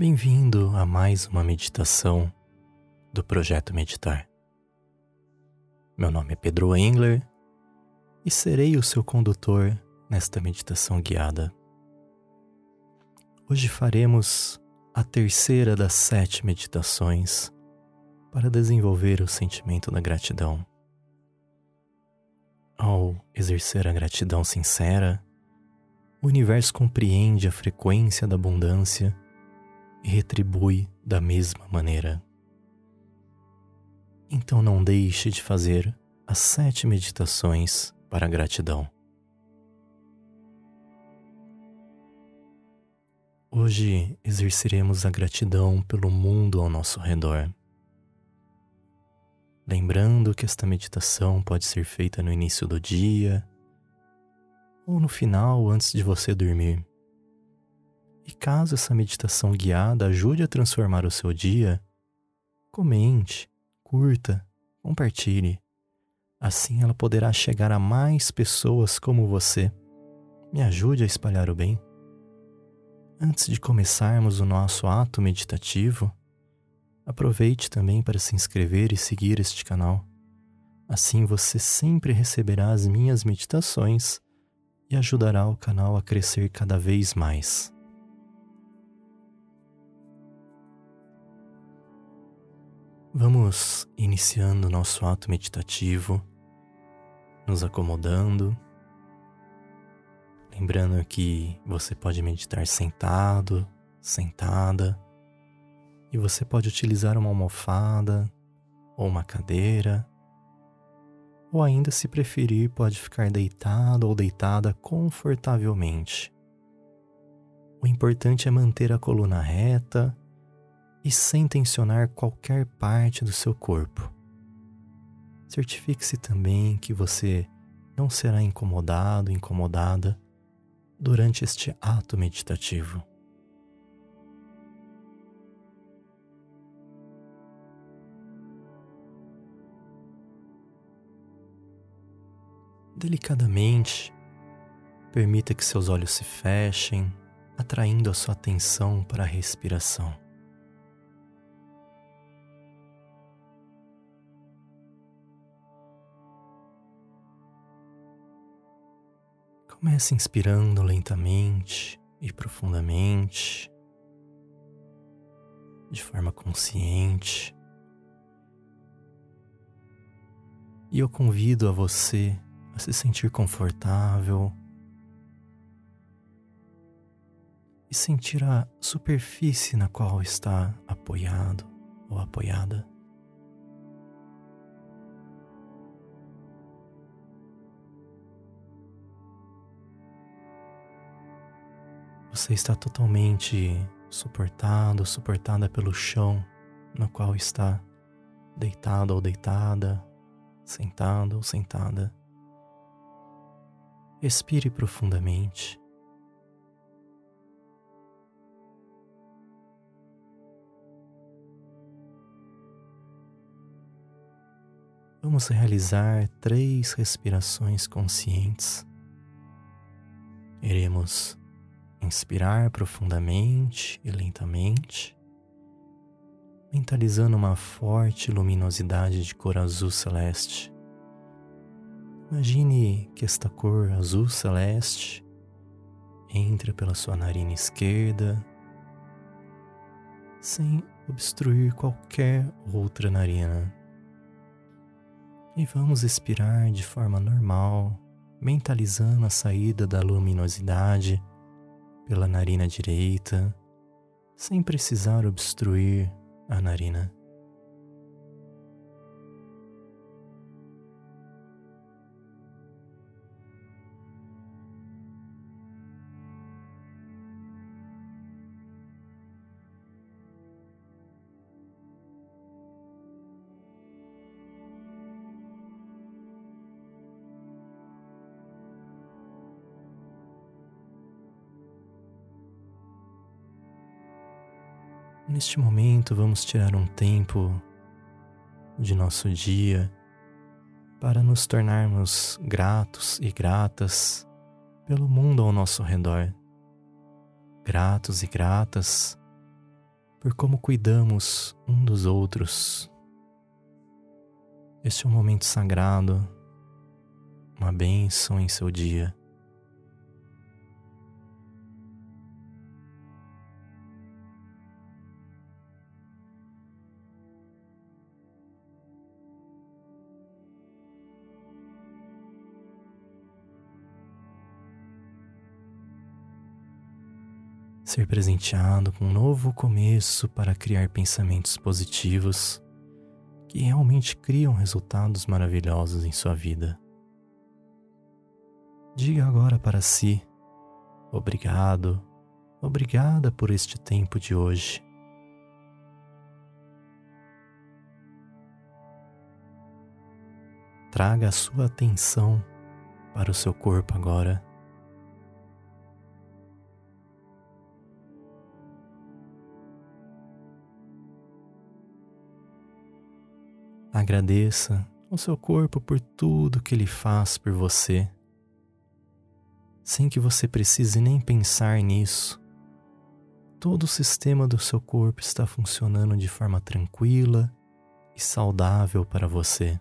Bem-vindo a mais uma meditação do Projeto Meditar. Meu nome é Pedro Engler e serei o seu condutor nesta meditação guiada. Hoje faremos a terceira das sete meditações para desenvolver o sentimento da gratidão. Ao exercer a gratidão sincera, o universo compreende a frequência da abundância retribui da mesma maneira. Então não deixe de fazer as sete meditações para a gratidão. Hoje exerceremos a gratidão pelo mundo ao nosso redor. Lembrando que esta meditação pode ser feita no início do dia ou no final antes de você dormir. Caso essa meditação guiada ajude a transformar o seu dia, comente, curta, compartilhe. Assim ela poderá chegar a mais pessoas como você. Me ajude a espalhar o bem. Antes de começarmos o nosso ato meditativo, aproveite também para se inscrever e seguir este canal. Assim você sempre receberá as minhas meditações e ajudará o canal a crescer cada vez mais. Vamos iniciando nosso ato meditativo, nos acomodando. Lembrando que você pode meditar sentado, sentada, e você pode utilizar uma almofada ou uma cadeira, ou ainda, se preferir, pode ficar deitado ou deitada confortavelmente. O importante é manter a coluna reta e sem tensionar qualquer parte do seu corpo. Certifique-se também que você não será incomodado, incomodada durante este ato meditativo. Delicadamente, permita que seus olhos se fechem, atraindo a sua atenção para a respiração. Comece inspirando lentamente e profundamente, de forma consciente. E eu convido a você a se sentir confortável e sentir a superfície na qual está apoiado ou apoiada. Você está totalmente suportado, suportada pelo chão no qual está deitado ou deitada, sentado ou sentada. Respire profundamente. Vamos realizar três respirações conscientes. Iremos Inspirar profundamente e lentamente, mentalizando uma forte luminosidade de cor azul celeste. Imagine que esta cor azul celeste entra pela sua narina esquerda, sem obstruir qualquer outra narina. E vamos expirar de forma normal, mentalizando a saída da luminosidade pela narina direita, sem precisar obstruir a narina. Neste momento, vamos tirar um tempo de nosso dia para nos tornarmos gratos e gratas pelo mundo ao nosso redor. Gratos e gratas por como cuidamos um dos outros. Este é um momento sagrado, uma bênção em seu dia. Ser presenteado com um novo começo para criar pensamentos positivos que realmente criam resultados maravilhosos em sua vida. Diga agora para si: obrigado, obrigada por este tempo de hoje. Traga a sua atenção para o seu corpo agora. Agradeça ao seu corpo por tudo que ele faz por você, sem que você precise nem pensar nisso. Todo o sistema do seu corpo está funcionando de forma tranquila e saudável para você.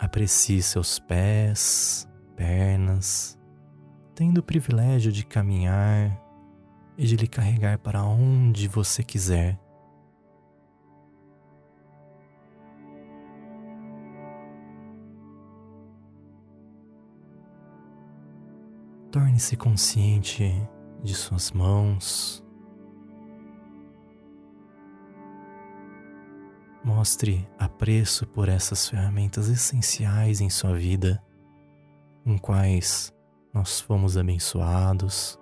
Aprecie seus pés, pernas, tendo o privilégio de caminhar e de lhe carregar para onde você quiser. Torne-se consciente de suas mãos. Mostre apreço por essas ferramentas essenciais em sua vida, com quais nós fomos abençoados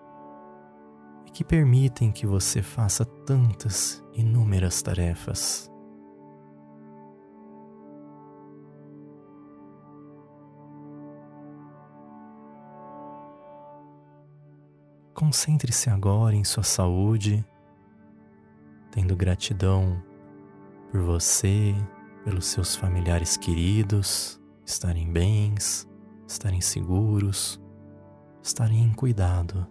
e que permitem que você faça tantas inúmeras tarefas. Concentre-se agora em sua saúde, tendo gratidão por você, pelos seus familiares queridos estarem bens, estarem seguros estarem em cuidado.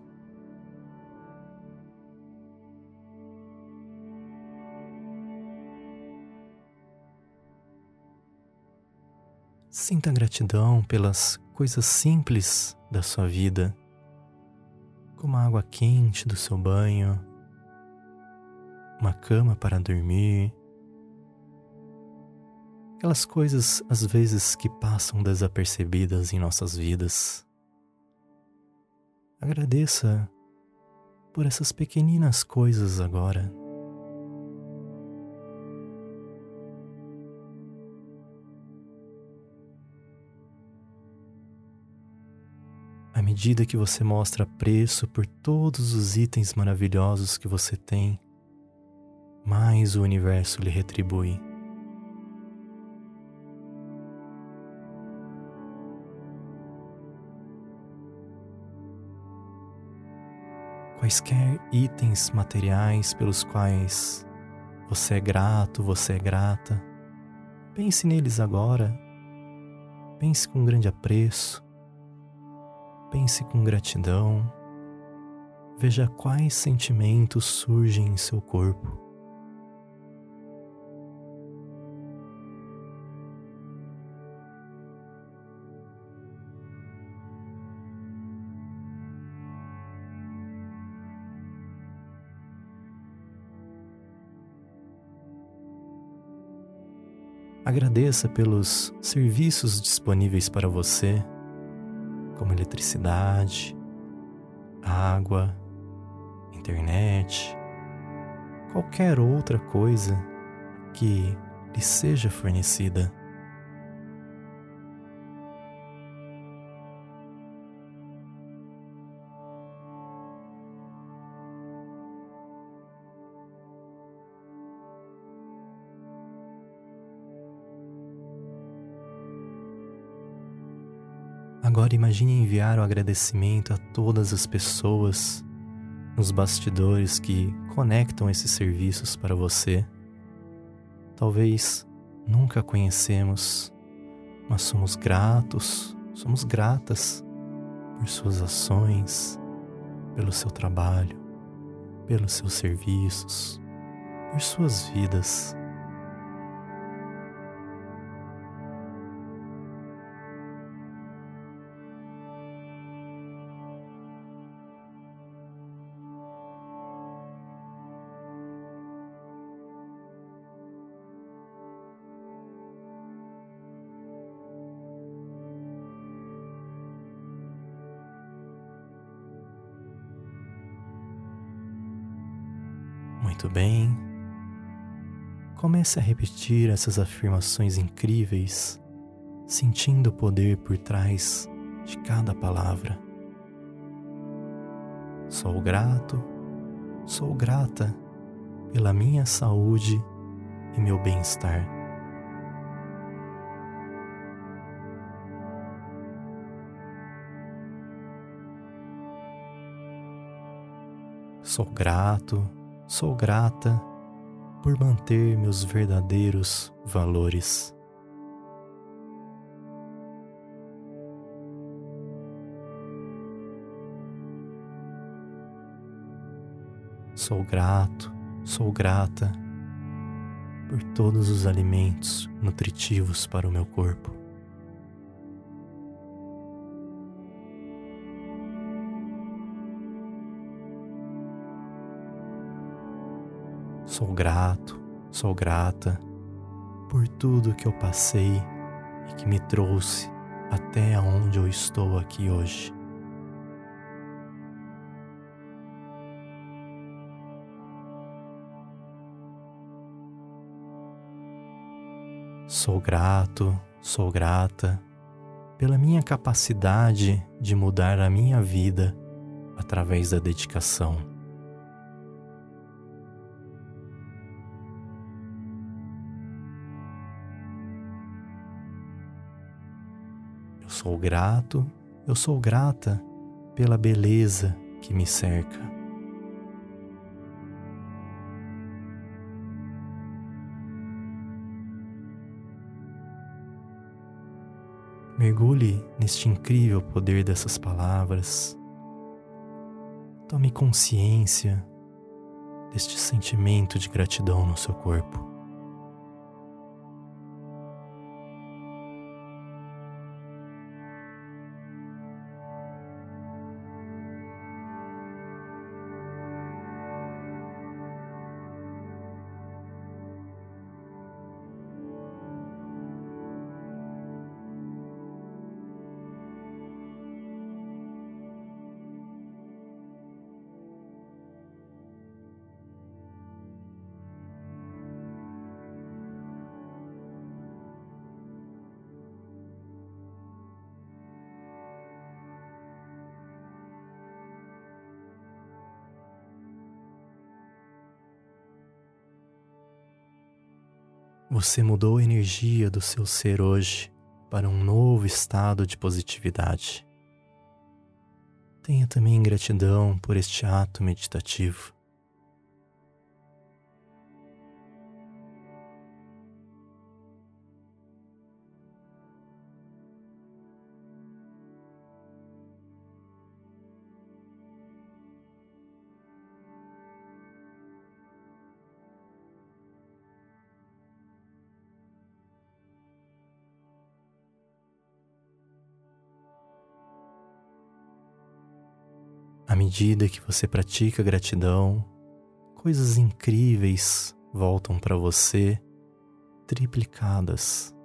Sinta gratidão pelas coisas simples da sua vida, como a água quente do seu banho, uma cama para dormir, aquelas coisas às vezes que passam desapercebidas em nossas vidas. Agradeça por essas pequeninas coisas agora. À medida que você mostra preço por todos os itens maravilhosos que você tem, mais o universo lhe retribui. Quaisquer itens materiais pelos quais você é grato, você é grata. Pense neles agora. Pense com grande apreço. Pense com gratidão. Veja quais sentimentos surgem em seu corpo. Agradeça pelos serviços disponíveis para você, como eletricidade, água, internet, qualquer outra coisa que lhe seja fornecida. Agora imagine enviar o agradecimento a todas as pessoas nos bastidores que conectam esses serviços para você. Talvez nunca conhecemos, mas somos gratos, somos gratas por suas ações, pelo seu trabalho, pelos seus serviços, por suas vidas. Muito bem. Comece a repetir essas afirmações incríveis, sentindo o poder por trás de cada palavra. Sou grato, sou grata pela minha saúde e meu bem-estar. Sou grato, Sou grata por manter meus verdadeiros valores. Sou grato, sou grata por todos os alimentos nutritivos para o meu corpo. Sou grato, sou grata por tudo que eu passei e que me trouxe até onde eu estou aqui hoje. Sou grato, sou grata pela minha capacidade de mudar a minha vida através da dedicação. Sou grato, eu sou grata pela beleza que me cerca. Mergulhe neste incrível poder dessas palavras. Tome consciência deste sentimento de gratidão no seu corpo. Você mudou a energia do seu ser hoje para um novo estado de positividade. Tenha também gratidão por este ato meditativo. À medida que você pratica gratidão, coisas incríveis voltam para você triplicadas.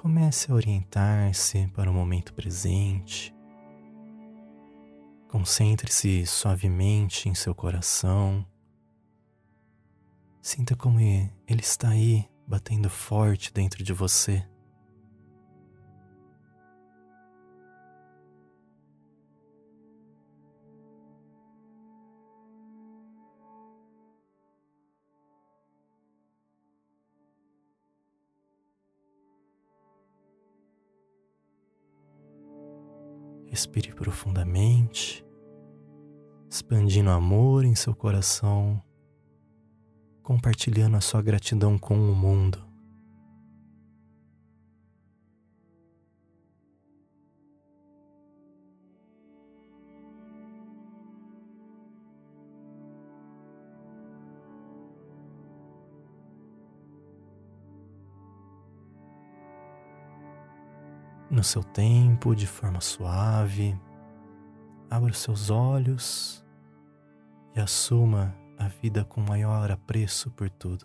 Comece a orientar-se para o momento presente. Concentre-se suavemente em seu coração. Sinta como ele está aí batendo forte dentro de você. Respire profundamente, expandindo amor em seu coração, compartilhando a sua gratidão com o mundo. No seu tempo, de forma suave. Abra os seus olhos e assuma a vida com maior apreço por tudo.